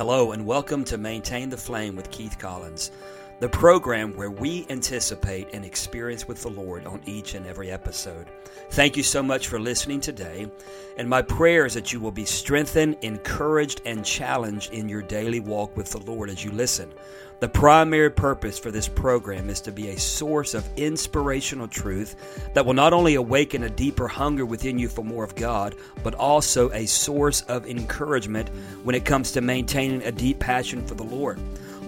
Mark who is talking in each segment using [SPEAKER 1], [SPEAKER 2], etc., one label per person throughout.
[SPEAKER 1] Hello, and welcome to Maintain the Flame with Keith Collins, the program where we anticipate an experience with the Lord on each and every episode. Thank you so much for listening today, and my prayer is that you will be strengthened, encouraged, and challenged in your daily walk with the Lord as you listen. The primary purpose for this program is to be a source of inspirational truth that will not only awaken a deeper hunger within you for more of God, but also a source of encouragement when it comes to maintaining a deep passion for the Lord.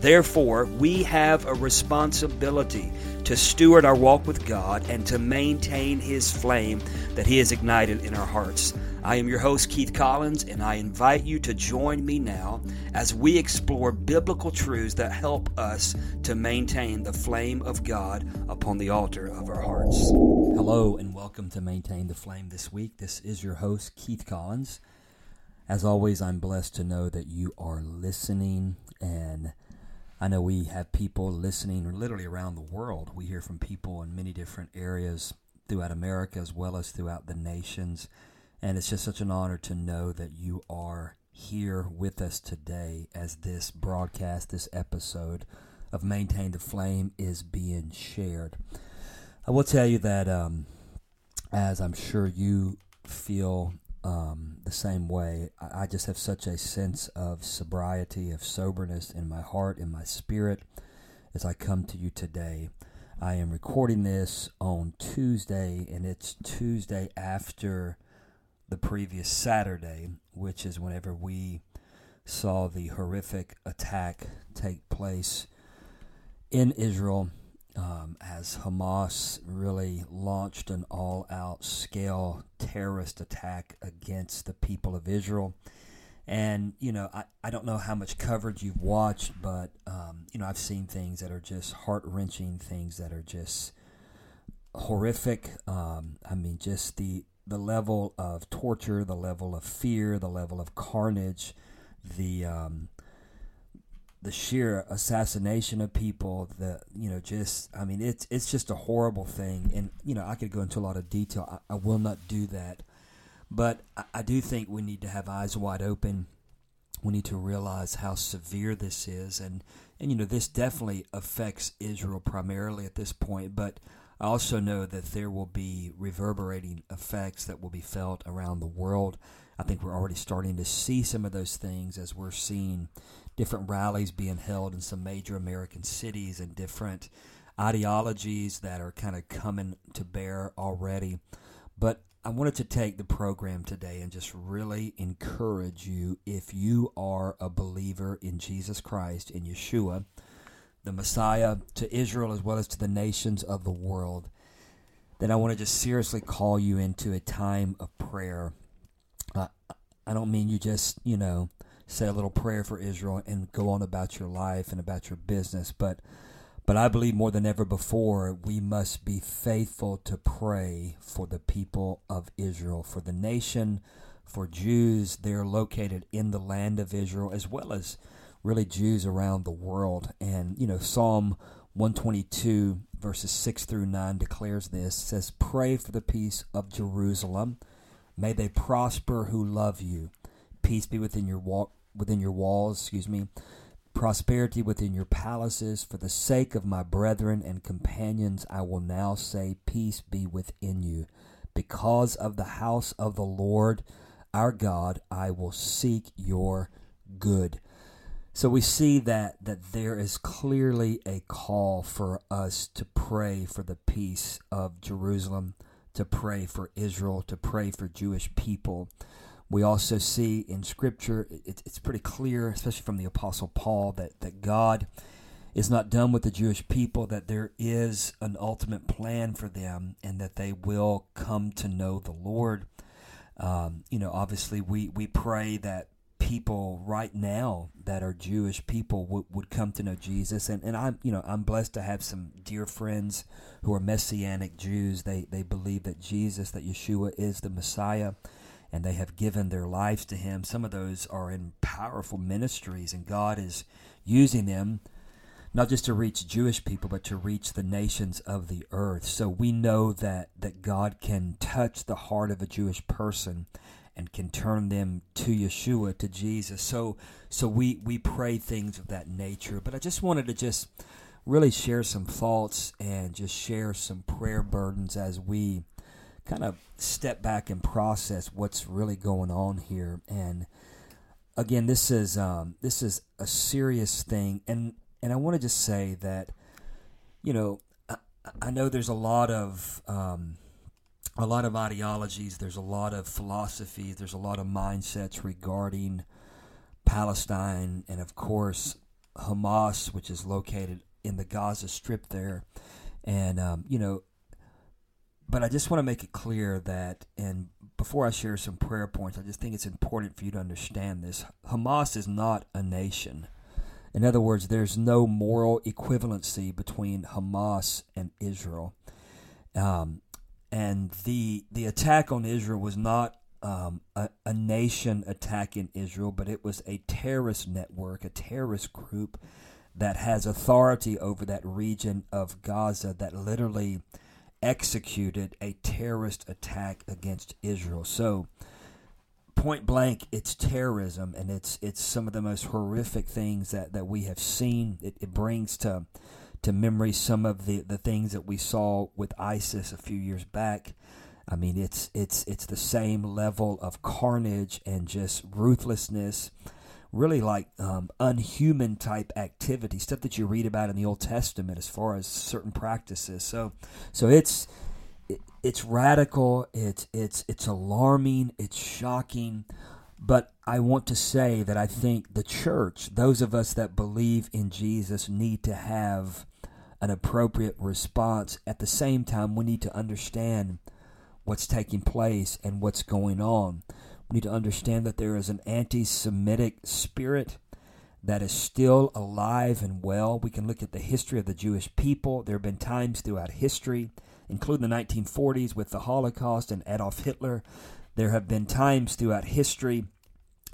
[SPEAKER 1] Therefore, we have a responsibility to steward our walk with God and to maintain His flame that He has ignited in our hearts. I am your host, Keith Collins, and I invite you to join me now as we explore biblical truths that help us to maintain the flame of God upon the altar of our hearts. Hello, and welcome to Maintain the Flame this week. This is your host, Keith Collins. As always, I'm blessed to know that you are listening, and I know we have people listening literally around the world. We hear from people in many different areas throughout America as well as throughout the nations. And it's just such an honor to know that you are here with us today as this broadcast, this episode of Maintain the Flame is being shared. I will tell you that, um, as I'm sure you feel um, the same way, I, I just have such a sense of sobriety, of soberness in my heart, in my spirit, as I come to you today. I am recording this on Tuesday, and it's Tuesday after the previous Saturday, which is whenever we saw the horrific attack take place in Israel um, as Hamas really launched an all out scale terrorist attack against the people of Israel. And, you know, I, I don't know how much coverage you've watched, but, um, you know, I've seen things that are just heart wrenching, things that are just horrific. Um, I mean, just the, the level of torture, the level of fear, the level of carnage, the um, the sheer assassination of people. The you know just I mean it's it's just a horrible thing, and you know I could go into a lot of detail. I, I will not do that, but I, I do think we need to have eyes wide open. We need to realize how severe this is, and and you know this definitely affects Israel primarily at this point, but I also know that there will be reverberating effects that will be felt around the world. I think we're already starting to see some of those things as we're seeing different rallies being held in some major American cities and different ideologies that are kind of coming to bear already. But I wanted to take the program today and just really encourage you if you are a believer in Jesus Christ, in Yeshua the Messiah to Israel as well as to the nations of the world, then I want to just seriously call you into a time of prayer. Uh, I don't mean you just, you know, say a little prayer for Israel and go on about your life and about your business, but but I believe more than ever before we must be faithful to pray for the people of Israel, for the nation, for Jews. They're located in the land of Israel as well as really Jews around the world. And, you know, Psalm 122, verses 6 through 9 declares this says, Pray for the peace of Jerusalem. May they prosper who love you. Peace be within your walk within your walls, excuse me. Prosperity within your palaces. For the sake of my brethren and companions, I will now say, Peace be within you. Because of the house of the Lord our God, I will seek your good. So we see that that there is clearly a call for us to pray for the peace of Jerusalem, to pray for Israel, to pray for Jewish people. We also see in Scripture, it, it's pretty clear, especially from the Apostle Paul, that, that God is not done with the Jewish people, that there is an ultimate plan for them, and that they will come to know the Lord. Um, you know, obviously, we, we pray that people right now that are Jewish people would, would come to know Jesus. And, and I'm, you know, I'm blessed to have some dear friends who are Messianic Jews. They, they believe that Jesus, that Yeshua is the Messiah. And they have given their lives to Him. Some of those are in powerful ministries, and God is using them not just to reach Jewish people, but to reach the nations of the earth. So we know that, that God can touch the heart of a Jewish person and can turn them to Yeshua, to Jesus. So so we, we pray things of that nature. But I just wanted to just really share some thoughts and just share some prayer burdens as we kind of step back and process what's really going on here. And again, this is um, this is a serious thing, and and I want to just say that, you know, I, I know there's a lot of um, a lot of ideologies, there's a lot of philosophies, there's a lot of mindsets regarding Palestine, and of course Hamas, which is located in the Gaza Strip there, and um, you know. But I just want to make it clear that, and before I share some prayer points, I just think it's important for you to understand this. Hamas is not a nation. In other words, there's no moral equivalency between Hamas and Israel. Um, and the the attack on Israel was not um, a, a nation attacking Israel, but it was a terrorist network, a terrorist group that has authority over that region of Gaza that literally executed a terrorist attack against Israel. So point blank, it's terrorism, and it's it's some of the most horrific things that, that we have seen. It, it brings to to memory some of the, the things that we saw with ISIS a few years back. I mean, it's it's it's the same level of carnage and just ruthlessness, really like um, unhuman type activity, stuff that you read about in the Old Testament as far as certain practices. So, so it's it's radical, it's it's it's alarming, it's shocking, but I want to say that I think the church, those of us that believe in Jesus need to have an appropriate response. At the same time, we need to understand what's taking place and what's going on. We need to understand that there is an anti Semitic spirit that is still alive and well. We can look at the history of the Jewish people. There have been times throughout history including the 1940s with the Holocaust and Adolf Hitler. There have been times throughout history,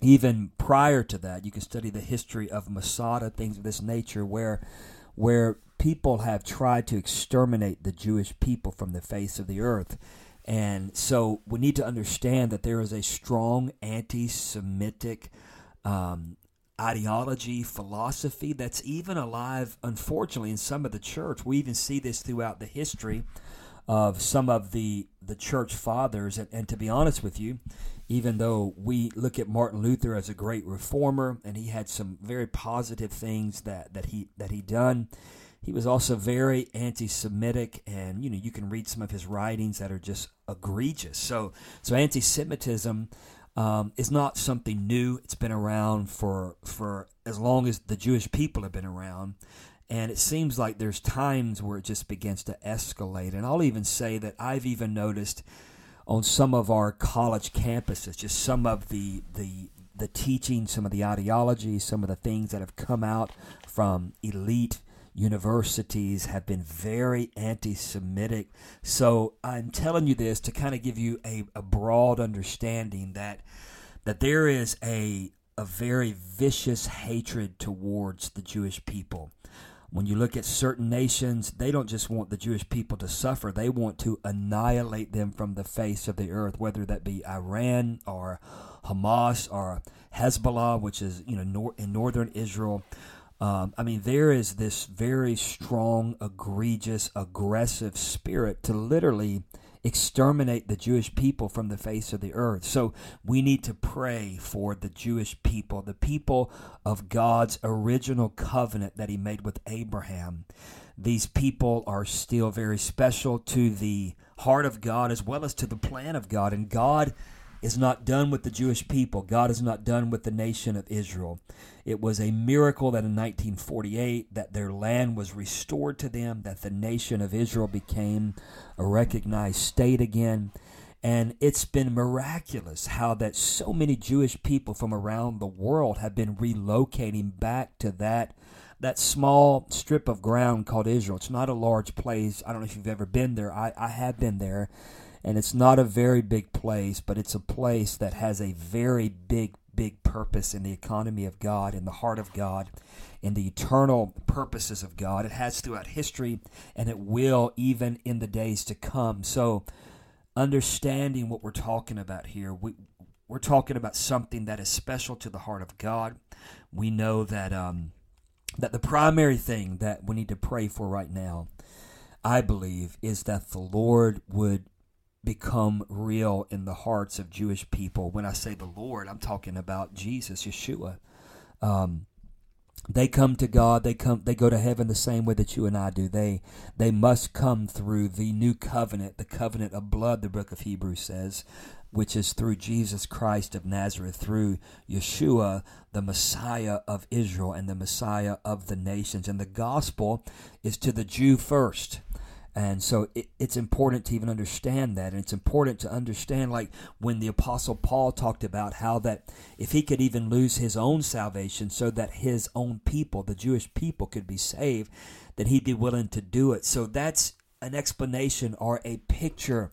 [SPEAKER 1] even prior to that, you can study the history of Masada, things of this nature, where where people have tried to exterminate the Jewish people from the face of the earth. And so we need to understand that there is a strong anti Semitic um, ideology, philosophy that's even alive, unfortunately, in some of the church. We even see this throughout the history of some of the the church fathers and, and to be honest with you even though we look at Martin Luther as a great reformer and he had some very positive things that, that he that he done he was also very anti-Semitic, and you know you can read some of his writings that are just egregious. So, so anti-Semitism um, is not something new. It's been around for for as long as the Jewish people have been around, and it seems like there's times where it just begins to escalate. And I'll even say that I've even noticed on some of our college campuses, just some of the the the teaching, some of the ideology, some of the things that have come out from elite universities have been very anti Semitic. So I'm telling you this to kind of give you a, a broad understanding that that there is a a very vicious hatred towards the Jewish people. When you look at certain nations, they don't just want the Jewish people to suffer, they want to annihilate them from the face of the earth, whether that be Iran or Hamas or Hezbollah, which is you know nor- in northern Israel. Um, I mean, there is this very strong, egregious, aggressive spirit to literally exterminate the Jewish people from the face of the earth. So we need to pray for the Jewish people, the people of God's original covenant that He made with Abraham. These people are still very special to the heart of God as well as to the plan of God. And God is not done with the Jewish people. God is not done with the nation of Israel. It was a miracle that in 1948 that their land was restored to them, that the nation of Israel became a recognized state again. And it's been miraculous how that so many Jewish people from around the world have been relocating back to that that small strip of ground called Israel. It's not a large place. I don't know if you've ever been there. I, I have been there And it's not a very big place, but it's a place that has a very big, big purpose in the economy of God, in the heart of God, in the eternal purposes of God. It has throughout history, and it will even in the days to come. So, understanding what we're talking about here, we, we're talking about something that is special to the heart of God. We know that um, that the primary thing that we need to pray for right now, I believe, is that the Lord would become real in the hearts of Jewish people. When I say the Lord, I'm talking about Jesus, Yeshua. Um, they come to God. They come. They go to heaven the same way that you and I do. They they must come through the new covenant, the covenant of blood. The book of Hebrews says, which is through Jesus Christ of Nazareth, through Yeshua, the Messiah of Israel and the Messiah of the nations. And the gospel is to the Jew first. And so it, it's important to even understand that. And it's important to understand, like when the Apostle Paul talked about how that if he could even lose his own salvation so that his own people, the Jewish people, could be saved, that he'd be willing to do it. So that's an explanation or a picture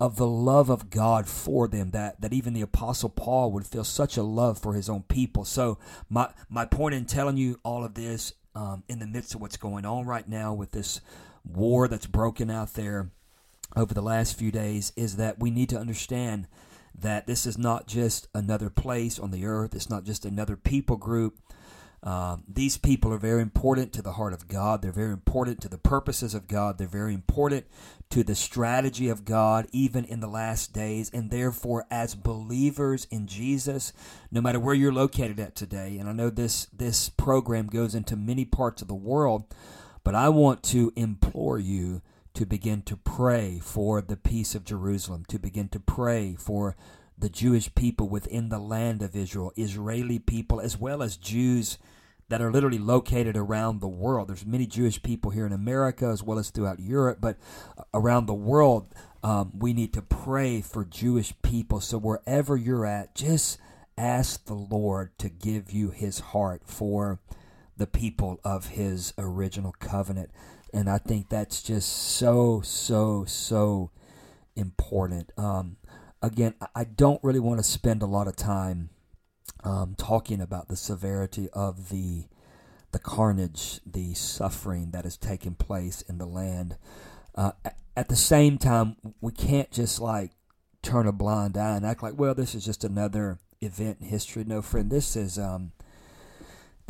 [SPEAKER 1] of the love of God for them that, that even the apostle Paul would feel such a love for his own people. So my my point in telling you all of this um, in the midst of what's going on right now with this war that's broken out there over the last few days is that we need to understand that this is not just another place on the earth. It's not just another people group. Um, these people are very important to the heart of God. They're very important to the purposes of God. They're very important to the strategy of God, even in the last days. And therefore, as believers in Jesus, no matter where you're located at today, and I know this this program goes into many parts of the world, but I want to implore you to begin to pray for the peace of Jerusalem, to begin to pray for the Jewish people within the land of Israel, Israeli people, as well as Jews that are literally located around the world. There's many Jewish people here in America as well as throughout Europe, but around the world, um, we need to pray for Jewish people. So wherever you're at, just ask the Lord to give you His heart for the people of His original covenant. And I think that's just so, so, so important. Um, again, I don't really want to spend a lot of time um, talking about the severity of the the carnage, the suffering that is taking place in the land. Uh, at the same time, we can't just like turn a blind eye and act like, well, this is just another event in history. No, friend, this is um,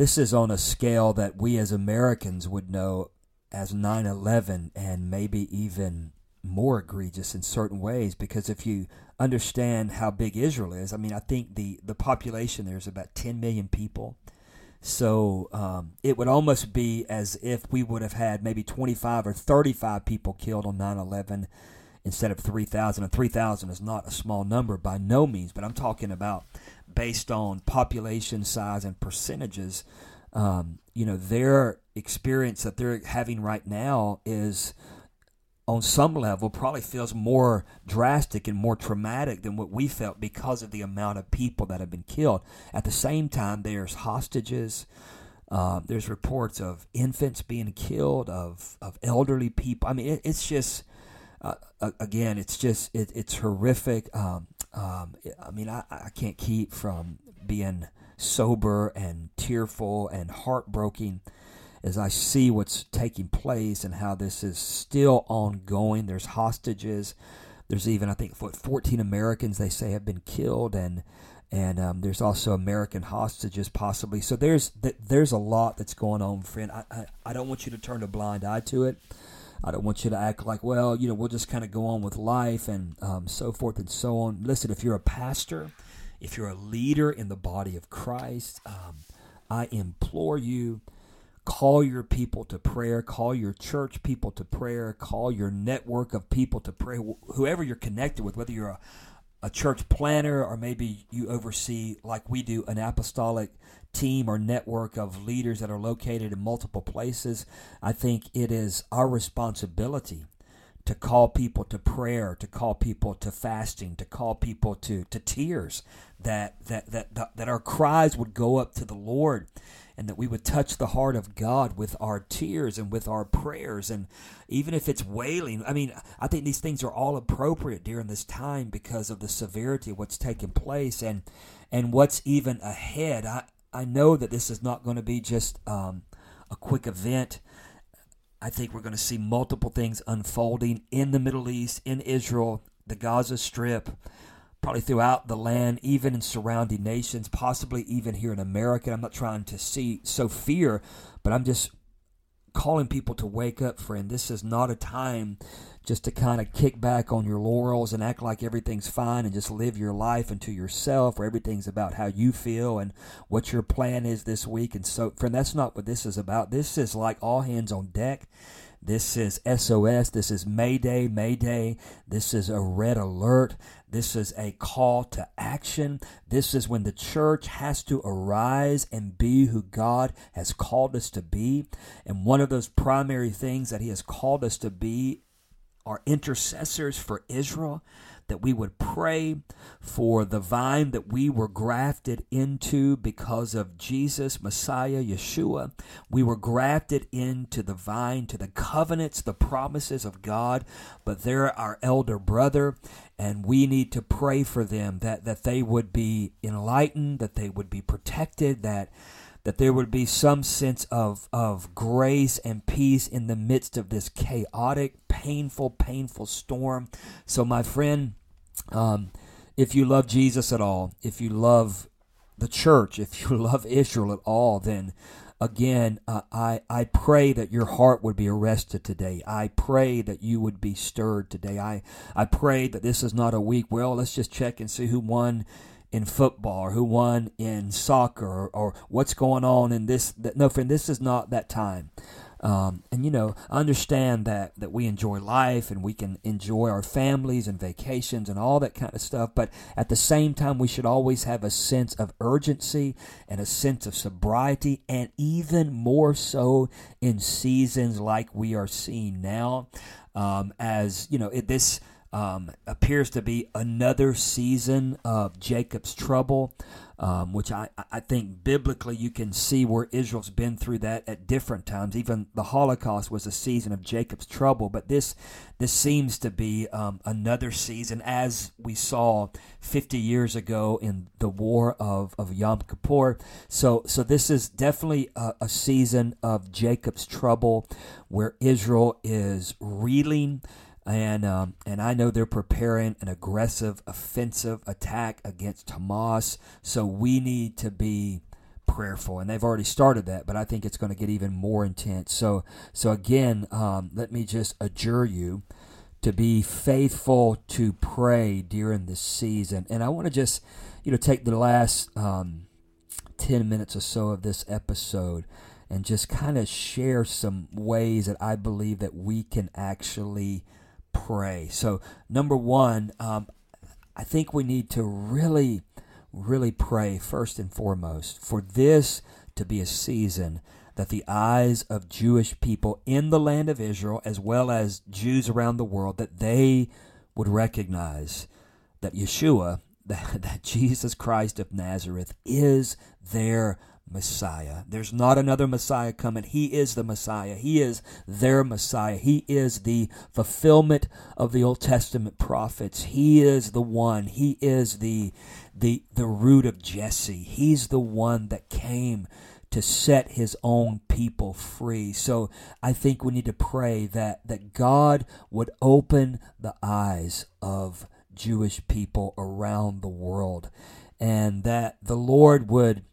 [SPEAKER 1] this is on a scale that we as Americans would know as 9/11, and maybe even more egregious in certain ways because if you understand how big Israel is, I mean, I think the, the population there is about 10 million people. So um, it would almost be as if we would have had maybe 25 or 35 people killed on 9 11 instead of 3,000. And 3,000 is not a small number by no means, but I'm talking about based on population size and percentages. Um, you know, their experience that they're having right now is on some level probably feels more drastic and more traumatic than what we felt because of the amount of people that have been killed. At the same time, there's hostages. Uh, there's reports of infants being killed, of of elderly people. I mean, it, it's just uh, again, it's just it, it's horrific. Um, um, I mean, I, I can't keep from being sober and tearful and heartbroken as I see what's taking place and how this is still ongoing. There's hostages. There's even I think 14 Americans they say have been killed, and and um, there's also American hostages possibly. So there's there's a lot that's going on, friend. I, I, I don't want you to turn a blind eye to it. I don't want you to act like, well, you know, we'll just kind of go on with life and um, so forth and so on. Listen, if you're a pastor, if you're a leader in the body of Christ, um, I implore you Call your people to prayer. Call your church people to prayer. Call your network of people to pray. Whoever you're connected with, whether you're a, a church planner or maybe you oversee, like we do, an apostolic team or network of leaders that are located in multiple places, I think it is our responsibility to call people to prayer, to call people to fasting, to call people to, to tears, that, that, that, that, our cries would go up to the Lord and that we would touch the heart of God with our tears and with our prayers. And even if it's wailing, I mean, I think these things are all appropriate during this time because of the severity of what's taking place and, and what's even ahead. I, I know that this is not going to be just um, a quick event. I think we're going to see multiple things unfolding in the Middle East, in Israel, the Gaza Strip, probably throughout the land, even in surrounding nations, possibly even here in America. I'm not trying to see sow fear, but I'm just calling people to wake up, friend. This is not a time just to kind of kick back on your laurels and act like everything's fine and just live your life into yourself where everything's about how you feel and what your plan is this week. And so, friend, that's not what this is about. This is like all hands on deck. This is SOS. This is Mayday, Mayday. This is a red alert. This is a call to action. This is when the church has to arise and be who God has called us to be. And one of those primary things that He has called us to be are intercessors for Israel that we would pray for the vine that we were grafted into because of Jesus, Messiah, Yeshua. We were grafted into the vine, to the covenants, the promises of God, but they're our elder brother, and we need to pray for them that, that they would be enlightened, that they would be protected, that that there would be some sense of, of grace and peace in the midst of this chaotic, painful, painful storm. So, my friend, um, if you love Jesus at all, if you love the church, if you love Israel at all, then again, uh, I, I pray that your heart would be arrested today. I pray that you would be stirred today. I, I pray that this is not a week, well, let's just check and see who won in football or who won in soccer or, or what's going on in this. No, friend, this is not that time. Um, and you know, understand that that we enjoy life and we can enjoy our families and vacations and all that kind of stuff. But at the same time, we should always have a sense of urgency and a sense of sobriety, and even more so in seasons like we are seeing now. Um, as you know, it, this um, appears to be another season of Jacob's trouble um, which I, I think biblically you can see where Israel's been through that at different times. Even the Holocaust was a season of Jacob's trouble, but this this seems to be um, another season, as we saw 50 years ago in the War of, of Yom Kippur. So so this is definitely a, a season of Jacob's trouble, where Israel is reeling and um, and I know they're preparing an aggressive offensive attack against Hamas. So we need to be prayerful, and they've already started that. But I think it's going to get even more intense. So so again, um, let me just adjure you to be faithful to pray during this season. And I want to just you know take the last um, ten minutes or so of this episode and just kind of share some ways that I believe that we can actually pray. So, number one, um, I think we need to really, really pray first and foremost for this to be a season that the eyes of Jewish people in the land of Israel, as well as Jews around the world, that they would recognize that Yeshua, that, that Jesus Christ of Nazareth, is their Messiah. There's not another Messiah coming. He is the Messiah. He is their Messiah. He is the fulfillment of the Old Testament prophets. He is the one. He is the the the root of Jesse. He's the one that came to set his own people free. So I think we need to pray that that God would open the eyes of Jewish people around the world and that the Lord would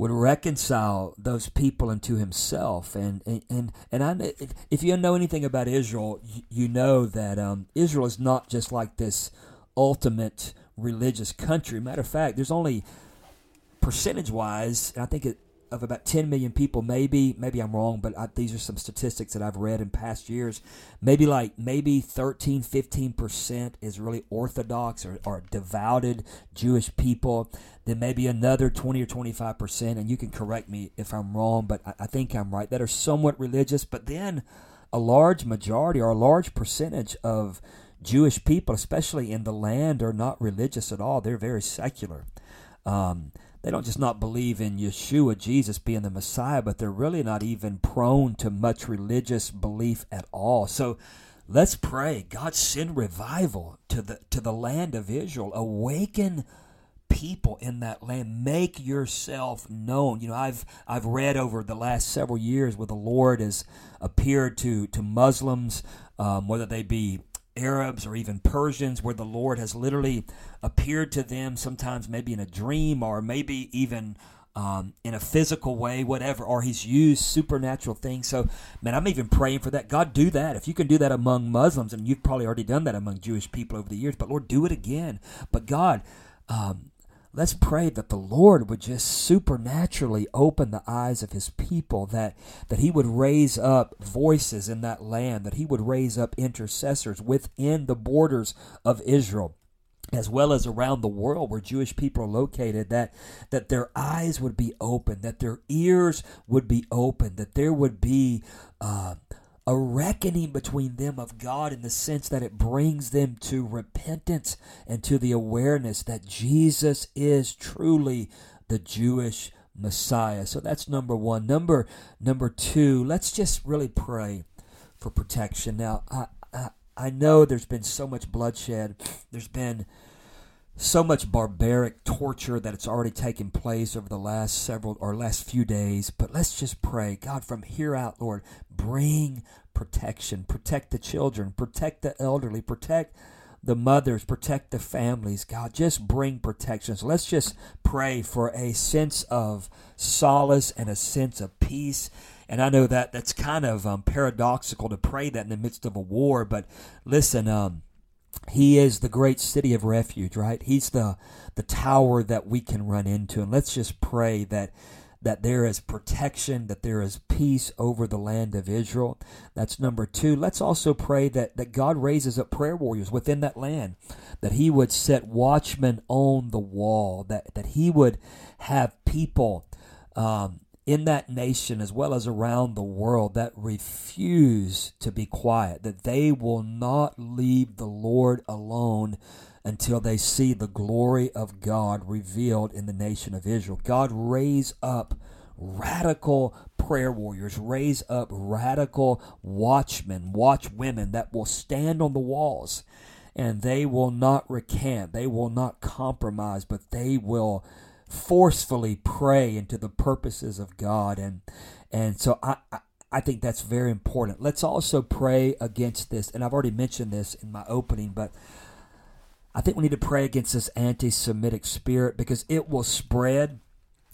[SPEAKER 1] would reconcile those people into himself. And and and, and I, if you know anything about Israel you know that um, Israel is not just like this ultimate religious country. Matter of fact there's only percentage wise and I think it of about 10 million people. Maybe maybe i'm wrong but I, these are some statistics that i've read in past years. Maybe like maybe 13 15% is really orthodox or, or devoted jewish people. Then maybe another 20 or 25% and you can correct me if i'm wrong but I, I think i'm right that are somewhat religious. But then a large majority or a large percentage of jewish people especially in the land are not religious at all. They're very secular. Um, they don't just not believe in Yeshua, Jesus being the Messiah, but they're really not even prone to much religious belief at all. So let's pray. God send revival to the to the land of Israel. Awaken people in that land. Make yourself known. You know, I've I've read over the last several years where the Lord has appeared to to Muslims, um, whether they be Arabs or even Persians, where the Lord has literally appeared to them, sometimes maybe in a dream or maybe even um, in a physical way, whatever, or He's used supernatural things. So, man, I'm even praying for that. God, do that. If you can do that among Muslims, and you've probably already done that among Jewish people over the years, but Lord, do it again. But God, um, let's pray that the Lord would just supernaturally open the eyes of his people, that, that he would raise up voices in that land, that he would raise up intercessors within the borders of Israel as well as around the world where Jewish people are located, that, that their eyes would be open, that their ears would be open, that there would be uh, a reckoning between them of God in the sense that it brings them to repentance and to the awareness that Jesus is truly the Jewish Messiah. So that's number one. Number number two, let's just really pray for protection. Now, I, I, I know there's been so much bloodshed. There's been so much barbaric torture that it's already taken place over the last several or last few days. But let's just pray, God, from here out, Lord, bring protection, protect the children, protect the elderly, protect the mothers, protect the families. God, just bring protection. So let's just pray for a sense of solace and a sense of peace. And I know that that's kind of um, paradoxical to pray that in the midst of a war, but listen, um, he is the great city of refuge, right? He's the the tower that we can run into. And let's just pray that that there is protection, that there is peace over the land of Israel. That's number two. Let's also pray that, that God raises up prayer warriors within that land, that He would set watchmen on the wall, that, that He would have people um, in that nation as well as around the world that refuse to be quiet, that they will not leave the Lord alone until they see the glory of God revealed in the nation of Israel. God raise up radical prayer warriors, raise up radical watchmen, watch women that will stand on the walls and they will not recant, they will not compromise, but they will forcefully pray into the purposes of God. And and so I, I think that's very important. Let's also pray against this, and I've already mentioned this in my opening, but I think we need to pray against this anti Semitic spirit because it will spread.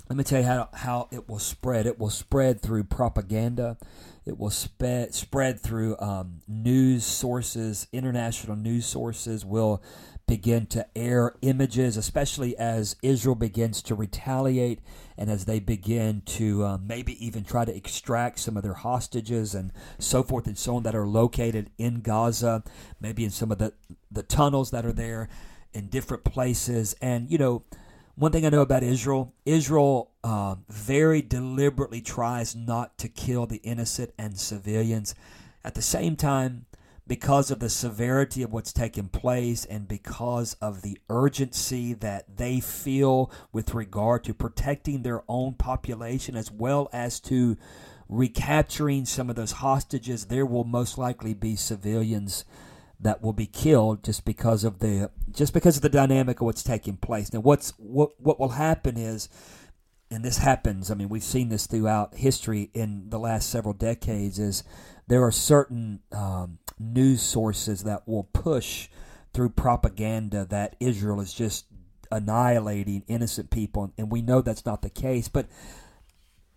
[SPEAKER 1] Let me tell you how, how it will spread. It will spread through propaganda. It will spread spread through um, news sources. International news sources will begin to air images, especially as Israel begins to retaliate and as they begin to uh, maybe even try to extract some of their hostages and so forth and so on that are located in Gaza, maybe in some of the, the tunnels that are there in different places. And, you know, one thing I know about Israel, Israel uh, very deliberately tries not to kill the innocent and civilians. At the same time, because of the severity of what's taken place and because of the urgency that they feel with regard to protecting their own population as well as to recapturing some of those hostages, there will most likely be civilians that will be killed just because of the just because of the dynamic of what's taking place. Now, what's what what will happen is, and this happens. I mean, we've seen this throughout history in the last several decades. Is there are certain um, news sources that will push through propaganda that Israel is just annihilating innocent people, and we know that's not the case. But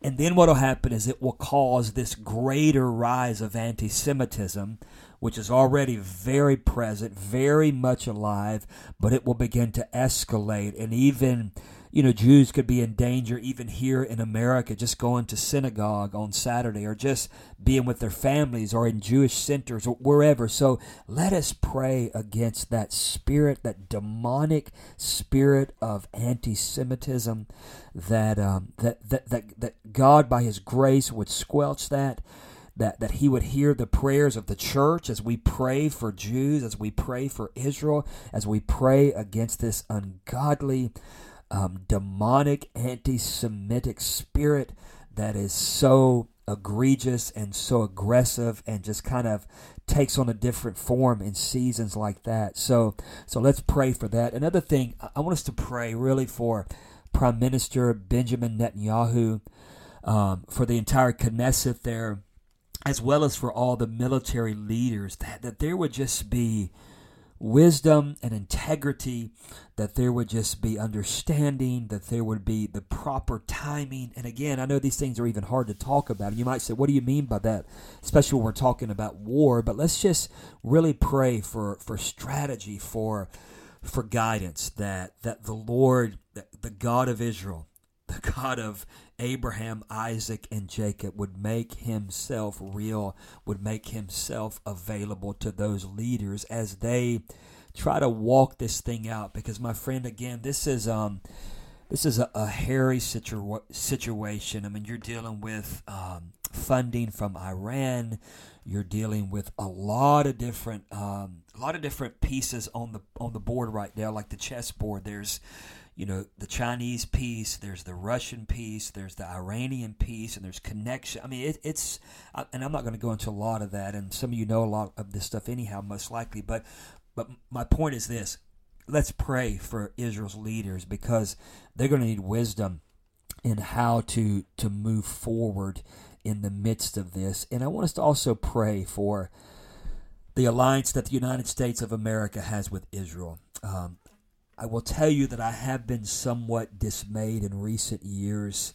[SPEAKER 1] and then what will happen is it will cause this greater rise of anti Semitism, which is already very present, very much alive, but it will begin to escalate and even you know, Jews could be in danger even here in America, just going to synagogue on Saturday or just being with their families or in Jewish centers or wherever. So let us pray against that spirit, that demonic spirit of anti Semitism, that, um, that, that, that, that God, by His grace, would squelch that. That, that he would hear the prayers of the church as we pray for Jews, as we pray for Israel, as we pray against this ungodly um, demonic anti Semitic spirit that is so egregious and so aggressive and just kind of takes on a different form in seasons like that. So so let's pray for that. Another thing, I want us to pray really for Prime Minister Benjamin Netanyahu, um, for the entire Knesset there, as well as for all the military leaders, that, that there would just be wisdom and integrity, that there would just be understanding, that there would be the proper timing. And again, I know these things are even hard to talk about. And you might say, what do you mean by that? Especially when we're talking about war. But let's just really pray for, for strategy, for for guidance, that that the Lord, the God of Israel, the God of Abraham, Isaac, and Jacob would make himself real, would make himself available to those leaders as they try to walk this thing out. Because my friend, again, this is um this is a, a hairy situa- situation. I mean, you're dealing with um, funding from Iran. You're dealing with a lot of different um, a lot of different pieces on the on the board right now, like the chessboard. There's you know the Chinese piece, there's the Russian piece, there's the Iranian piece, and there's connection. I mean, it, it's and I'm not going to go into a lot of that, and some of you know a lot of this stuff anyhow, most likely. But but my point is this: let's pray for Israel's leaders because they're going to need wisdom in how to to move forward in the midst of this. And I want us to also pray for the alliance that the United States of America has with Israel. Um, I will tell you that I have been somewhat dismayed in recent years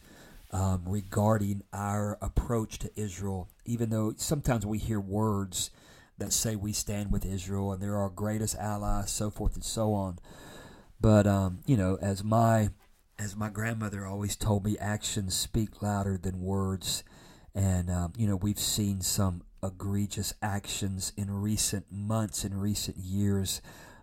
[SPEAKER 1] um, regarding our approach to Israel, even though sometimes we hear words that say we stand with Israel and they're our greatest ally, so forth and so on. But um, you know, as my as my grandmother always told me, actions speak louder than words, and um, you know we've seen some egregious actions in recent months, in recent years,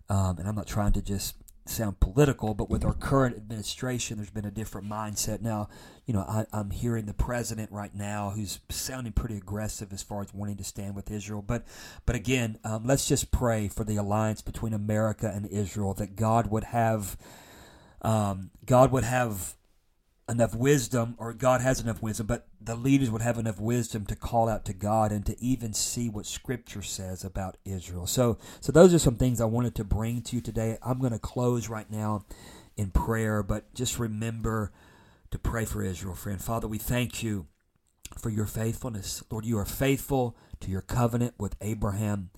[SPEAKER 1] um, and I'm not trying to just sound political, but with our current administration, there's been a different mindset. Now, you know, I, am hearing the president right now who's sounding pretty aggressive as far as wanting to stand with Israel. But, but again, um, let's just pray for the alliance between America and Israel that God would have, um, God would have enough wisdom, or God has enough wisdom, but the leaders would have enough wisdom to call out to God and to even see what Scripture says about Israel. So, so those are some things I wanted to bring to you today. I'm going to close right now in prayer, but just remember to pray for Israel, friend. Father, we thank you for your faithfulness. Lord, you are faithful to your covenant with Abraham.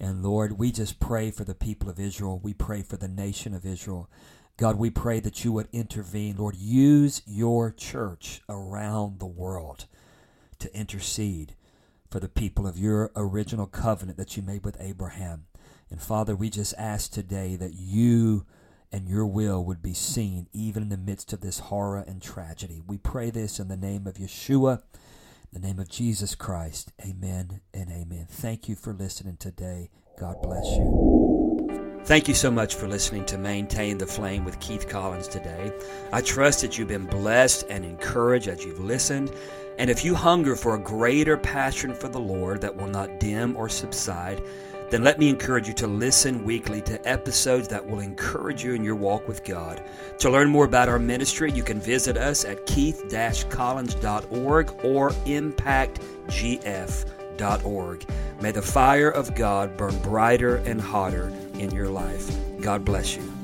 [SPEAKER 1] And Lord, we just pray for the people of Israel. We pray for the nation of Israel. God, we pray that you would intervene. Lord, use your church around the world to intercede for the people of your original covenant that you made with Abraham. And Father, we just ask today that you and your will would be seen even in the midst of this horror and tragedy. We pray this in the name of Yeshua, the name of Jesus Christ. Amen and amen. Thank you for listening today. God bless you. Thank you so much for listening to Maintain the Flame with Keith Collins today. I trust that you've been blessed and encouraged as you've listened. And if you hunger for a greater passion for the Lord that will not dim or subside, then let me encourage you to listen weekly to episodes that will encourage you in your walk with God. To learn more about our ministry, you can visit us at keith-collins.org or impactgf.org. May the fire of God burn brighter and hotter in your life. God bless you.